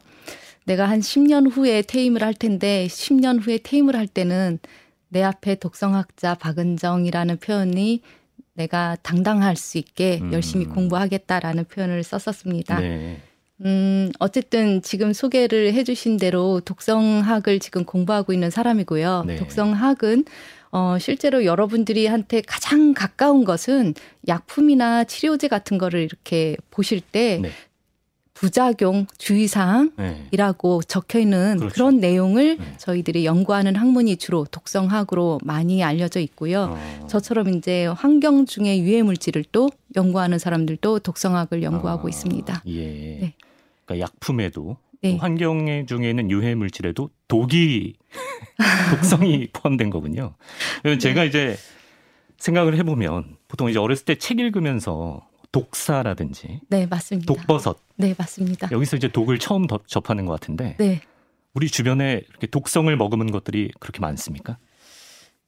내가 한 10년 후에 퇴임을 할 텐데 10년 후에 퇴임을 할 때는 내 앞에 독성학자 박은정이라는 표현이 내가 당당할 수 있게 음. 열심히 공부하겠다라는 표현을 썼었습니다. 네. 음, 어쨌든 지금 소개를 해주신 대로 독성학을 지금 공부하고 있는 사람이고요. 네. 독성학은 어, 실제로 여러분들이 한테 가장 가까운 것은 약품이나 치료제 같은 거를 이렇게 보실 때 네. 부작용 주의사항이라고 네. 적혀 있는 그렇죠. 그런 내용을 네. 저희들이 연구하는 학문이 주로 독성학으로 많이 알려져 있고요. 어. 저처럼 이제 환경 중에 유해 물질을 또 연구하는 사람들도 독성학을 연구하고 아. 있습니다. 예. 네. 그러니까 약품에도 네. 환경 중에 있는 유해 물질에도 독이 *laughs* 독성이 포함된 거군요. 제가 네. 이제 생각을 해보면 보통 이제 어렸을 때 책 읽으면서 독사라든지 네 맞습니다. 독버섯 네 맞습니다. 여기서 이제 독을 처음 접하는 것 같은데 네. 우리 주변에 이렇게 독성을 머금은 것들이 그렇게 많습니까?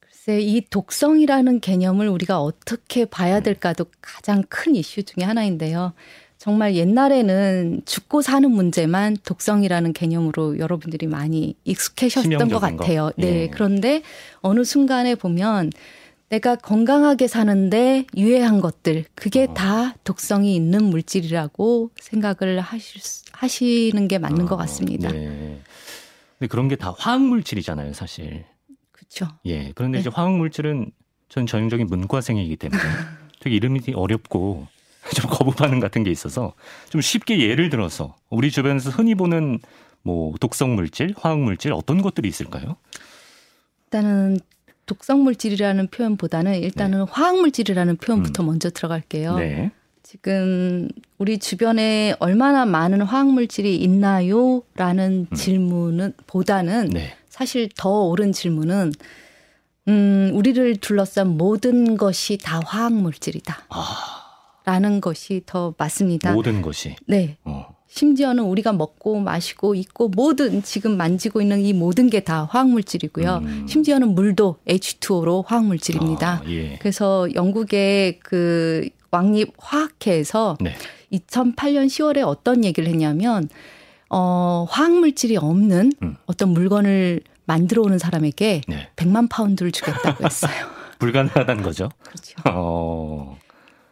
글쎄 이 독성이라는 개념을 우리가 어떻게 봐야 음. 될까도 가장 큰 이슈 중에 하나인데요. 정말 옛날에는 죽고 사는 문제만 독성이라는 개념으로 여러분들이 많이 익숙해졌던 것 같아요. 거. 네. 예. 그런데 어느 순간에 보면 내가 건강하게 사는데 유해한 것들 그게 어. 다 독성이 있는 물질이라고 생각을 하실 하시는 게 맞는 어, 것 같습니다. 네. 근데 그런 게 다 화학 물질이잖아요, 사실. 그렇죠. 예. 그런데 네. 이제 화학 물질은 전 전형적인 문과생이기 때문에 *laughs* 되게 이름이 어렵고 좀 거부 반응 같은 게 있어서 좀 쉽게 예를 들어서 우리 주변에서 흔히 보는 뭐 독성 물질, 화학 물질 어떤 것들이 있을까요? 일단은 독성 물질이라는 표현보다는 일단은 네. 화학 물질이라는 표현부터 음. 먼저 들어갈게요. 네. 지금 우리 주변에 얼마나 많은 화학 물질이 있나요? 라는 음. 질문은 보다는 네. 사실 더 옳은 질문은 음, 우리를 둘러싼 모든 것이 다 화학 물질이다. 아. 라는 것이 더 맞습니다. 모든 것이. 네. 어. 심지어는 우리가 먹고 마시고 입고 모든 지금 만지고 있는 이 모든 게 다 화학물질이고요. 음. 심지어는 물도 H2O로 화학물질입니다. 아, 예. 그래서 영국의 그 왕립 화학회에서 네. 2008년 10월에 어떤 얘기를 했냐면 어 화학물질이 없는 음. 어떤 물건을 만들어 오는 사람에게 네. 100만 파운드를 주겠다고 했어요. *laughs* 불가능하다는 거죠. 그렇죠. 어.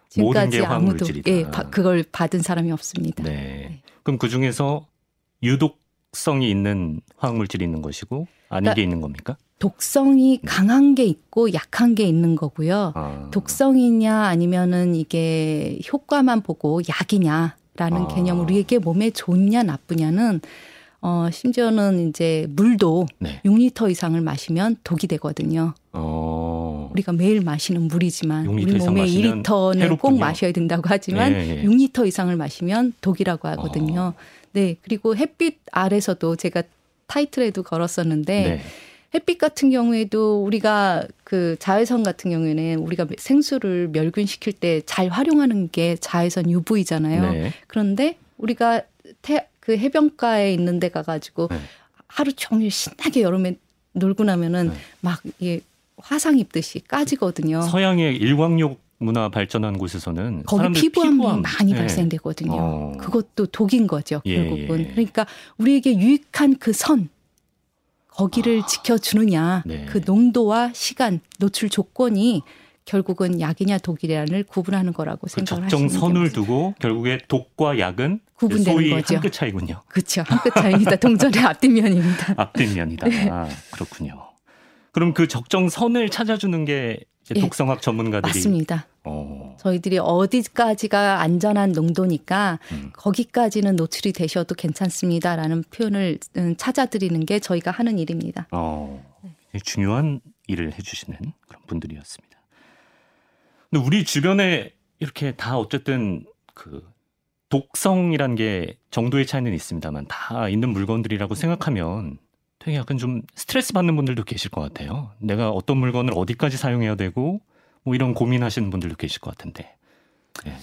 지금까지 아무도 예, 그걸 받은 사람이 없습니다. 네. 네. 그럼 그 중에서 유독성이 있는 화학물질이 있는 것이고 아닌 그러니까 게 있는 겁니까? 독성이 네. 강한 게 있고 약한 게 있는 거고요. 아. 독성이냐 아니면은 이게 효과만 보고 약이냐라는 아. 개념 우리에게 몸에 좋냐 나쁘냐는 어 심지어는 이제 물도 네. 6리터 이상을 마시면 독이 되거든요. 어. 우리가 매일 마시는 물이지만 우리 몸에 2리터는 해롭군요. 꼭 마셔야 된다고 하지만 네. 6리터 이상을 마시면 독이라고 하거든요. 어. 네. 그리고 햇빛 아래서도 제가 타이틀에도 걸었었는데 네. 햇빛 같은 경우에도 우리가 그 자외선 같은 경우에는 우리가 생수를 멸균시킬 때 잘 활용하는 게 자외선 UV잖아요. 네. 그런데 우리가 태, 그 해변가에 있는 데 가가지고 네. 하루 종일 신나게 여름에 놀고 나면은 네. 막 이게 화상 입듯이 까지거든요. 서양의 일광욕 문화 발전한 곳에서는 거기 피부암이 피부암. 많이 네. 발생되거든요. 어. 그것도 독인 거죠, 예, 결국은. 예. 그러니까 우리에게 유익한 그 선, 거기를 아. 지켜주느냐, 네. 그 농도와 시간, 노출 조건이 결국은 약이냐 독이냐를 구분하는 거라고 그 생각을 적정 선을 두고 결국에 독과 약은 구분되는 소위 거죠. 한끗 차이군요. 그렇죠. 한 끗 차이입니다. 동전의 앞뒷면입니다. *laughs* 앞뒷면이다. 네. 아, 그렇군요. 그럼 그 적정 선을 찾아주는 게 예. 독성학 전문가들이 맞습니다. 어. 저희들이 어디까지가 안전한 농도니까 음. 거기까지는 노출이 되셔도 괜찮습니다라는 표현을 음, 찾아드리는 게 저희가 하는 일입니다. 어. 중요한 일을 해주시는 그런 분들이었습니다. 근데 우리 주변에 이렇게 다 어쨌든 그 독성이란 게 정도의 차이는 있습니다만 다 있는 물건들이라고 생각하면 되게 약간 좀 스트레스 받는 분들도 계실 것 같아요. 내가 어떤 물건을 어디까지 사용해야 되고 뭐 이런 고민하시는 분들도 계실 것 같은데. 네.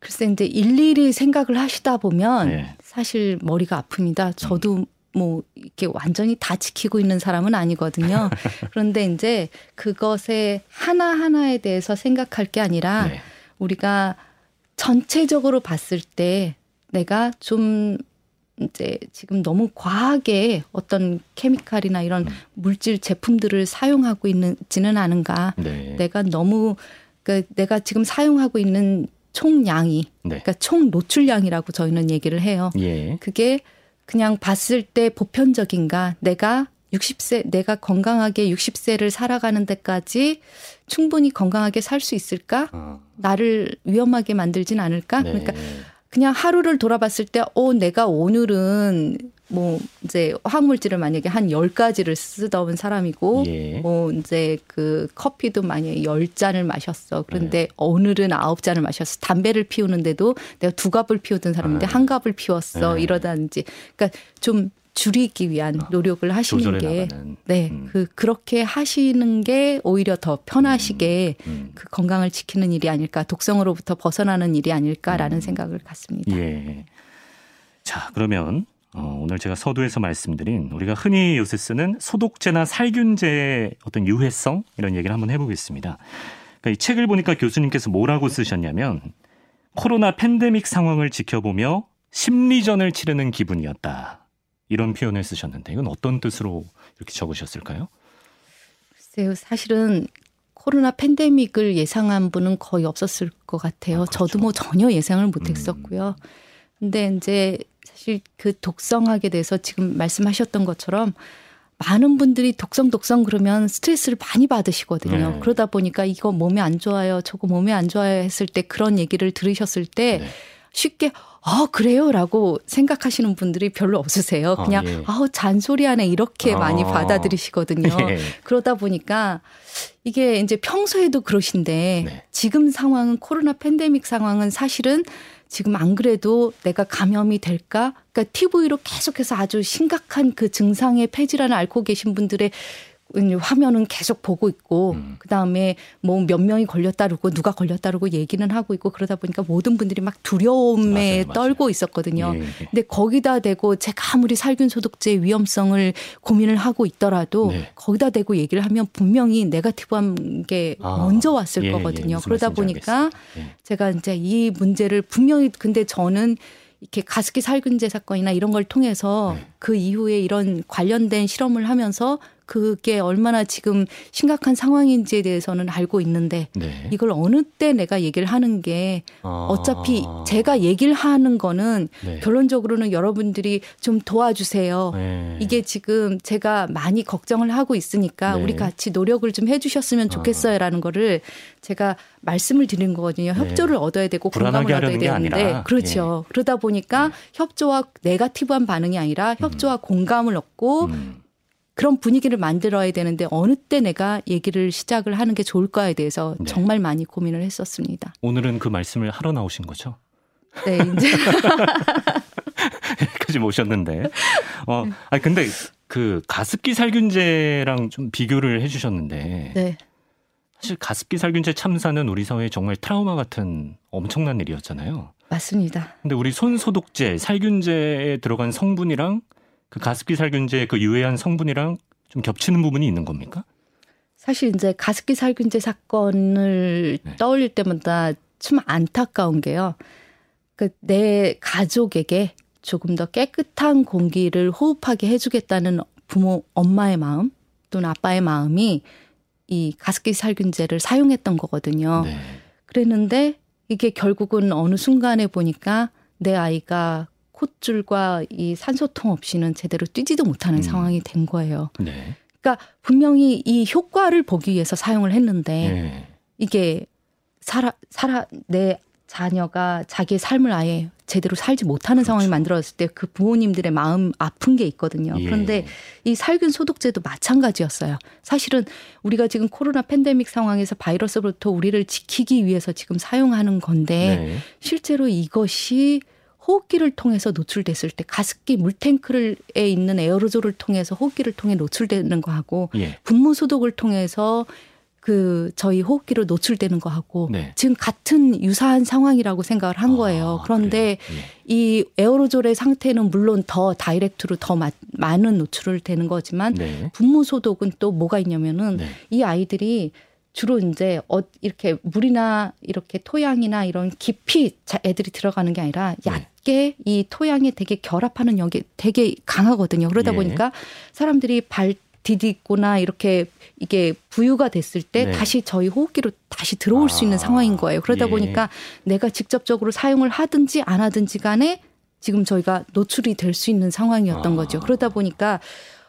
글쎄 이제 일일이 생각을 하시다 보면 네. 사실 머리가 아픕니다. 저도 음. 뭐 이렇게 완전히 다 지키고 있는 사람은 아니거든요. *laughs* 그런데 이제 그것에 하나 하나에 대해서 생각할 게 아니라 네. 우리가 전체적으로 봤을 때 내가 좀 이제 지금 너무 과하게 어떤 케미칼이나 이런 음. 물질 제품들을 사용하고 있는지는 않은가. 네. 내가 너무 그 내가 지금 사용하고 있는 총량이 네. 그러니까 총 노출량이라고 저희는 얘기를 해요. 예. 그게 그냥 봤을 때 보편적인가? 내가 60세, 내가 건강하게 60세를 살아가는 데까지 충분히 건강하게 살 수 있을까? 어. 나를 위험하게 만들진 않을까? 네. 그러니까 그냥 하루를 돌아봤을 때, 어, 내가 오늘은 뭐 이제 화학물질을 만약에 한 열가지를 쓰던 사람이고 예. 뭐 이제 그 커피도 만약에 열잔을 마셨어. 그런데 네. 오늘은 아홉 잔을 마셨어. 담배를 피우는데도 내가 두 갑을 피우던 사람인데 아. 한 갑을 피웠어. 네. 이러다든지. 그러니까 좀 줄이기 위한 아, 노력을 하시는 게 네, 음. 그 그렇게 하시는 게 오히려 더 편하시게 음. 음. 그 건강을 지키는 일이 아닐까, 독성으로부터 벗어나는 일이 아닐까라는 음. 생각을 갖습니다. 예. 자, 그러면 어, 오늘 제가 서두에서 말씀드린 우리가 흔히 요새 쓰는 소독제나 살균제의 어떤 유해성 이런 얘기를 한번 해보겠습니다. 그러니까 이 책을 보니까 교수님께서 뭐라고 쓰셨냐면 코로나 팬데믹 상황을 지켜보며 심리전을 치르는 기분이었다. 이런 표현을 쓰셨는데 이건 어떤 뜻으로 이렇게 적으셨을까요? 글쎄요, 사실은 코로나 팬데믹을 예상한 분은 거의 없었을 것 같아요. 아, 그렇죠. 저도 뭐 전혀 예상을 못했었고요. 음. 근데 이제 사실 그 독성학에 대해서 지금 말씀하셨던 것처럼 많은 분들이 독성 독성 그러면 스트레스를 많이 받으시거든요. 네. 그러다 보니까 이거 몸에 안 좋아요, 저거 몸에 안 좋아요 했을 때 그런 얘기를 들으셨을 때 네. 쉽게 아, 그래요 라고 생각하시는 분들이 별로 없으세요. 아, 그냥 아, 예. 아우 잔소리하네 이렇게 아. 많이 받아들이시거든요. *laughs* 예. 그러다 보니까 이게 이제 평소에도 그러신데 네. 지금 상황은 코로나 팬데믹 상황은 사실은 지금 안 그래도 내가 감염이 될까? 그러니까 TV로 계속해서 아주 심각한 그 증상의 폐질환을 앓고 계신 분들의 화면은 계속 보고 있고 음. 그다음에 뭐 몇 명이 걸렸다르고 누가 걸렸다르고 얘기는 하고 있고 그러다 보니까 모든 분들이 막 두려움에 맞아요, 떨고 있었거든요. 예, 예. 근데 거기다 대고 제가 아무리 살균 소독제의 위험성을 고민을 하고 있더라도 네. 거기다 대고 얘기를 하면 분명히 네가티브한 게 아, 먼저 왔을 예, 예 거거든요. 그러다 보니까 예. 제가 이제 이 문제를 분명히 근데 저는 이렇게 가습기 살균제 사건이나 이런 걸 통해서 네. 그 이후에 이런 관련된 실험을 하면서 그게 얼마나 지금 심각한 상황인지에 대해서는 알고 있는데 네. 이걸 어느 때 내가 얘기를 하는 게 아. 어차피 제가 얘기를 하는 거는 네. 결론적으로는 여러분들이 좀 도와주세요. 네. 이게 지금 제가 많이 걱정을 하고 있으니까 네. 우리 같이 노력을 좀 해주셨으면 좋겠어요라는 거를 제가 말씀을 드린 거거든요. 네. 협조를 얻어야 되고 공감을 얻어야 되는데 그렇죠. 예. 그러다 보니까 네. 협조와 네가티브한 반응이 아니라 협조와 음. 공감을 얻고 음. 그런 분위기를 만들어야 되는데 어느 때 내가 얘기를 시작을 하는 게 좋을까에 대해서 네. 정말 많이 고민을 했었습니다. 오늘은 그 말씀을 하러 나오신 거죠? 네, 이제 *laughs* 여기까지 모셨는데. 어, 아니 근데 그 가습기 살균제랑 좀 비교를 해 주셨는데. 네. 사실 가습기 살균제 참사는 우리 사회에 정말 트라우마 같은 엄청난 일이었잖아요. 맞습니다. 근데 우리 손 소독제, 살균제에 들어간 성분이랑 그 가습기 살균제 그 유해한 성분이랑 좀 겹치는 부분이 있는 겁니까? 사실 이제 가습기 살균제 사건을 네. 떠올릴 때마다 참 안타까운 게요. 그 내 가족에게 조금 더 깨끗한 공기를 호흡하게 해주겠다는 부모 엄마의 마음 또는 아빠의 마음이 이 가습기 살균제를 사용했던 거거든요. 네. 그랬는데 이게 결국은 어느 순간에 보니까 내 아이가 콧줄과 이 산소통 없이는 제대로 뛰지도 못하는 음. 상황이 된 거예요. 네. 그러니까 분명히 이 효과를 보기 위해서 사용을 했는데 네. 이게 살아 살아 내 자녀가 자기의 삶을 아예 제대로 살지 못하는 그렇죠. 상황이 만들어졌을 때 그 부모님들의 마음 아픈 게 있거든요. 예. 그런데 이 살균 소독제도 마찬가지였어요. 사실은 우리가 지금 코로나 팬데믹 상황에서 바이러스로부터 우리를 지키기 위해서 지금 사용하는 건데 네. 실제로 이것이 호흡기를 통해서 노출됐을 때 가습기 물탱크에 있는 에어로졸을 통해서 호흡기를 통해 노출되는 거하고 예. 분무 소독을 통해서 그 저희 호흡기로 노출되는 거하고 네. 지금 같은 유사한 상황이라고 생각을 한 아, 거예요. 그런데 예. 이 에어로졸의 상태는 물론 더 다이렉트로 더 마, 많은 노출을 되는 거지만 네. 분무 소독은 또 뭐가 있냐면은 네. 이 아이들이 주로 이제 어 이렇게 물이나 이렇게 토양이나 이런 깊이 애들이 들어가는 게 아니라 네. 얕게 이 토양에 되게 결합하는 역이 되게 강하거든요. 그러다 예. 보니까 사람들이 발 디디거나 이렇게 이게 부유가 됐을 때 네. 다시 저희 호흡기로 다시 들어올 아. 수 있는 아, 상황인 거예요. 그러다 예. 보니까 내가 직접적으로 사용을 하든지 안 하든지 간에 지금 저희가 노출이 될 수 있는 상황이었던 아. 거죠. 그러다 보니까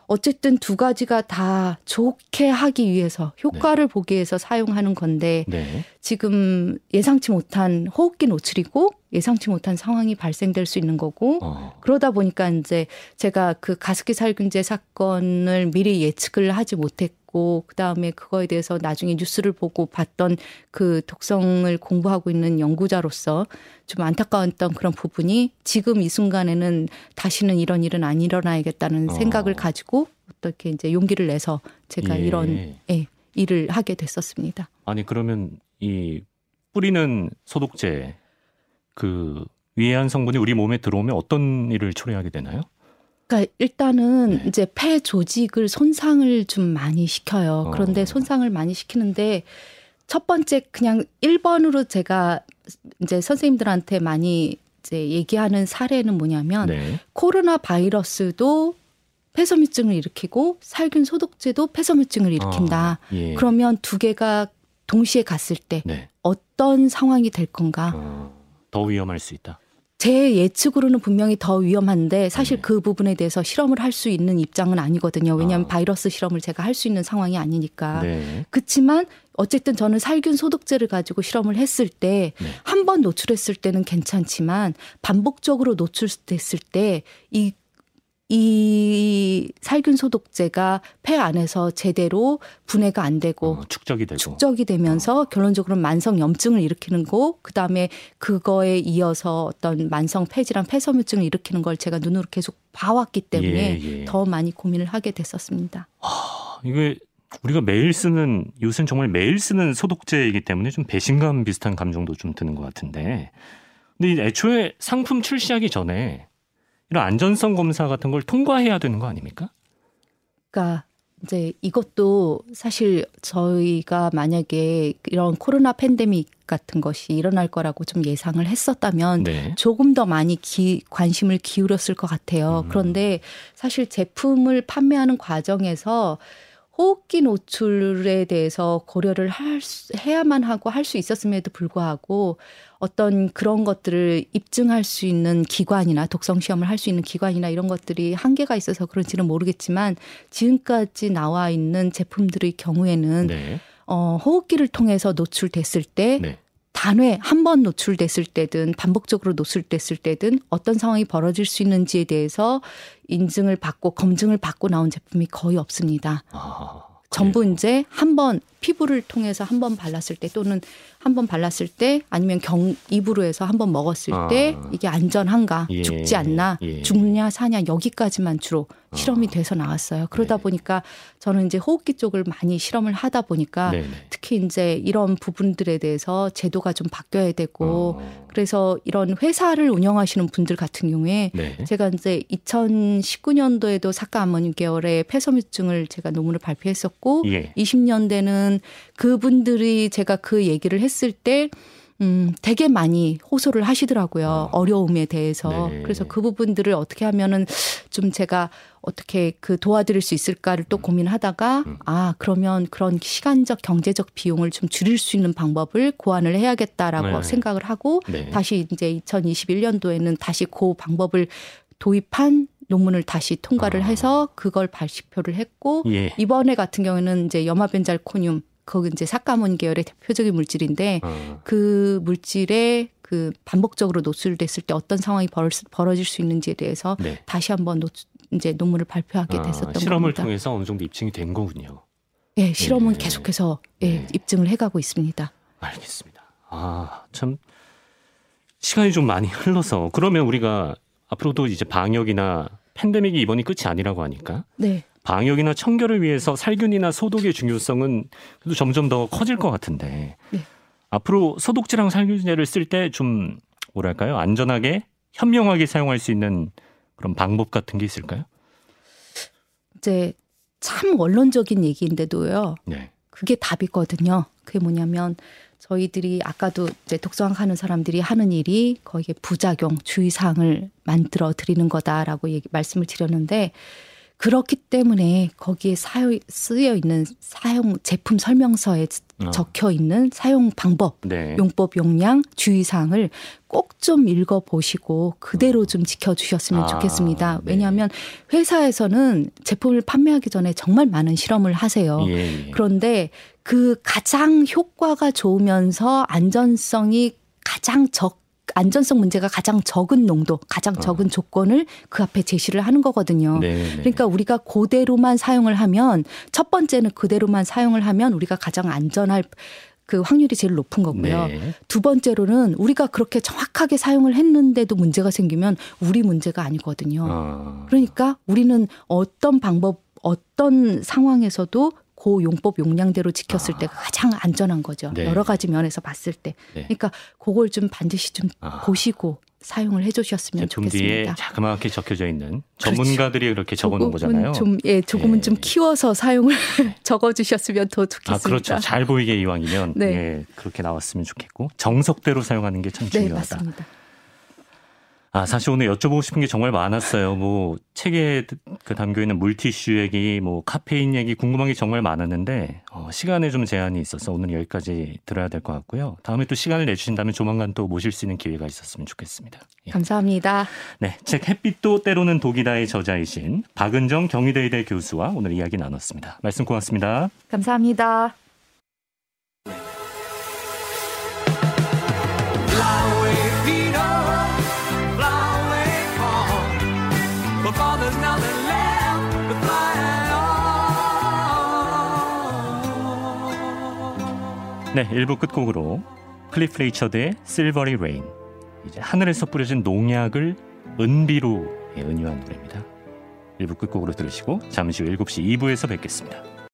어쨌든 두 가지가 다 좋게 하기 위해서 효과를 네. 보기 위해서 사용하는 건데 네. 지금 예상치 못한 호흡기 노출이고 예상치 못한 상황이 발생될 수 있는 거고 어. 그러다 보니까 이제 제가 그 가습기 살균제 사건을 미리 예측을 하지 못했고 그다음에 그거에 대해서 나중에 뉴스를 보고 봤던 그 독성을 공부하고 있는 연구자로서 좀 안타까웠던 그런 부분이 지금 이 순간에는 다시는 이런 일은 안 일어나야겠다는 어. 생각을 가지고 어떻게 이제 용기를 내서 제가 예. 이런 예, 일을 하게 됐었습니다. 아니 그러면 이 뿌리는 소독제 그 위해한 성분이 우리 몸에 들어오면 어떤 일을 초래하게 되나요? 그러니까 일단은 네. 이제 폐 조직을 손상을 좀 많이 시켜요. 그런데 어. 손상을 많이 시키는데 첫 번째 그냥 1번으로 제가 이제 선생님들한테 많이 이제 얘기하는 사례는 뭐냐면 네. 코로나 바이러스도 폐섬유증을 일으키고 살균 소독제도 폐섬유증을 일으킨다. 어, 예. 그러면 두 개가 동시에 갔을 때 네. 어떤 상황이 될 건가? 어, 더 위험할 수 있다. 제 예측으로는 분명히 더 위험한데 사실 네. 그 부분에 대해서 실험을 할 수 있는 입장은 아니거든요. 왜냐하면 아. 바이러스 실험을 제가 할 수 있는 상황이 아니니까. 네. 그렇지만 어쨌든 저는 살균 소독제를 가지고 실험을 했을 때 한번 네. 노출했을 때는 괜찮지만 반복적으로 노출됐을 때 이 이 살균 소독제가 폐 안에서 제대로 분해가 안 되고 어, 축적이 되고 축적이 되면서 어. 결론적으로 만성 염증을 일으키는 거 그다음에 그거에 이어서 어떤 만성 폐질환 폐섬유증을 일으키는 걸 제가 눈으로 계속 봐왔기 때문에 예, 예. 더 많이 고민을 하게 됐었습니다. 아, 이게 우리가 매일 쓰는 요새는 정말 매일 쓰는 소독제이기 때문에 좀 배신감 비슷한 감정도 좀 드는 것 같은데 근데 애초에 상품 출시하기 전에 이런 안전성 검사 같은 걸 통과해야 되는 거 아닙니까? 그러니까 이제 이것도 사실 저희가 만약에 이런 코로나 팬데믹 같은 것이 일어날 거라고 좀 예상을 했었다면 네. 조금 더 많이 기, 관심을 기울였을 것 같아요. 음. 그런데 사실 제품을 판매하는 과정에서 호흡기 노출에 대해서 고려를 할 수, 해야만 하고 할 수 있었음에도 불구하고 어떤 그런 것들을 입증할 수 있는 기관이나 독성 시험을 할 수 있는 기관이나 이런 것들이 한계가 있어서 그런지는 모르겠지만 지금까지 나와 있는 제품들의 경우에는 네. 어, 호흡기를 통해서 노출됐을 때 네. 단회 한 번 노출됐을 때든 반복적으로 노출됐을 때든 어떤 상황이 벌어질 수 있는지에 대해서 인증을 받고 검증을 받고 나온 제품이 거의 없습니다. 아, 전부 이제 한 번 피부를 통해서 한 번 발랐을 때 또는 한 번 발랐을 때 아니면 경 입으로 해서 한 번 먹었을 아. 때 이게 안전한가 예. 죽지 않나 예. 죽냐 사냐 여기까지만 주로 실험이 아. 돼서 나왔어요. 그러다 네. 보니까 저는 이제 호흡기 쪽을 많이 실험을 하다 보니까 네네. 특히 이제 이런 부분들에 대해서 제도가 좀 바뀌어야 되고 어. 그래서 이런 회사를 운영하시는 분들 같은 경우에 네. 제가 이제 2019년도에도 사카 암모늄 계열의 폐섬유증을 제가 논문을 발표했었고 예. 20년대는 그분들이 제가 그 얘기를 했을 때 음, 되게 많이 호소를 하시더라고요. 어. 어려움에 대해서. 네. 그래서 그 부분들을 어떻게 하면은 좀 제가 어떻게 그 도와드릴 수 있을까를 또 음. 고민하다가 음. 아, 그러면 그런 시간적 경제적 비용을 좀 줄일 수 있는 방법을 고안을 해야겠다라고 네. 생각을 하고 네. 다시 이제 2021년도에는 다시 그 방법을 도입한 논문을 다시 통과를 아. 해서 그걸 발표를 했고 예. 이번에 같은 경우는 이제 염화벤잘코늄 거기 이제 삭가몬 계열의 대표적인 물질인데 어. 그 물질에 그 반복적으로 노출됐을 때 어떤 상황이 벌 어질 수 있는지에 대해서 네. 다시 한번 노, 이제 논문을 발표하게 아, 됐었던 아, 실험을 겁니다. 통해서 어느 정도 입증이 된 거군요. 예, 네, 실험은 네. 계속해서 예, 네. 입증을 해가고 있습니다. 알겠습니다. 아, 참 시간이 좀 많이 흘러서 그러면 우리가 앞으로도 이제 방역이나 팬데믹이 이번이 끝이 아니라고 하니까 네. 방역이나 청결을 위해서 살균이나 소독의 중요성은 그래도 점점 더 커질 것 같은데 네. 앞으로 소독제랑 살균제를 쓸 때 좀 뭐랄까요 안전하게 현명하게 사용할 수 있는 그런 방법 같은 게 있을까요? 이제 참 원론적인 얘기인데도요. 네. 그게 답이거든요. 그게 뭐냐면 저희들이 아까도 이제 독서학 하는 사람들이 하는 일이 거기에 부작용, 주의사항을 만들어 드리는 거다라고 얘기, 말씀을 드렸는데 그렇기 때문에 거기에 사용, 쓰여 있는 사용 제품 설명서에 어. 적혀 있는 사용 방법, 네. 용법, 용량, 주의사항을 꼭 좀 읽어 보시고 그대로 어. 좀 지켜 주셨으면 아, 좋겠습니다. 네. 왜냐하면 회사에서는 제품을 판매하기 전에 정말 많은 실험을 하세요. 예, 예. 그런데 그 가장 효과가 좋으면서 안전성이 가장 적 안전성 문제가 가장 적은 농도, 가장 적은 어. 조건을 그 앞에 제시를 하는 거거든요. 네네. 네. 그러니까 우리가 그대로만 사용을 하면 첫 번째는 그대로만 사용을 하면 우리가 가장 안전할 그 확률이 제일 높은 거고요. 네. 두 번째로는 우리가 그렇게 정확하게 사용을 했는데도 문제가 생기면 우리 문제가 아니거든요. 어. 그러니까 우리는 어떤 방법, 어떤 상황에서도 고 용법 용량대로 지켰을 아. 때가 가장 안전한 거죠. 네. 여러 가지 면에서 봤을 때. 네. 그러니까 그걸 좀 반드시 좀 아. 보시고 사용을 해주셨으면 좋겠습니다. 뒤에 자그마하게 적혀져 있는 그렇죠. 전문가들이 그렇죠. 그렇게 적어놓은 거잖아요. 좀, 예, 조금은 예. 좀 키워서 사용을 네. *laughs* 적어주셨으면 더 좋겠습니다. 아, 그렇죠. 잘 보이게 이왕이면 네. 예, 그렇게 나왔으면 좋겠고 정석대로 사용하는 게 참 중요하다. 네, 맞습니다. 아, 사실 오늘 여쭤보고 싶은 게 정말 많았어요. 뭐, 책에 그 담겨 있는 물티슈 얘기, 뭐, 카페인 얘기 궁금한 게 정말 많았는데, 어, 시간에 좀 제한이 있어서 오늘 여기까지 들어야 될 것 같고요. 다음에 또 시간을 내주신다면 조만간 또 모실 수 있는 기회가 있었으면 좋겠습니다. 예. 감사합니다. 네. 책 햇빛도 때로는 독이다의 저자이신 박은정 경희대의대 교수와 오늘 이야기 나눴습니다. 말씀 고맙습니다. 감사합니다. 네, 1부 끝곡으로 클리프 리처드의 Silvery Rain 이제 하늘에서 뿌려진 농약을 은비로 은유한 노래입니다. 1부 끝곡으로 들으시고 잠시 후 7시 2부에서 뵙겠습니다.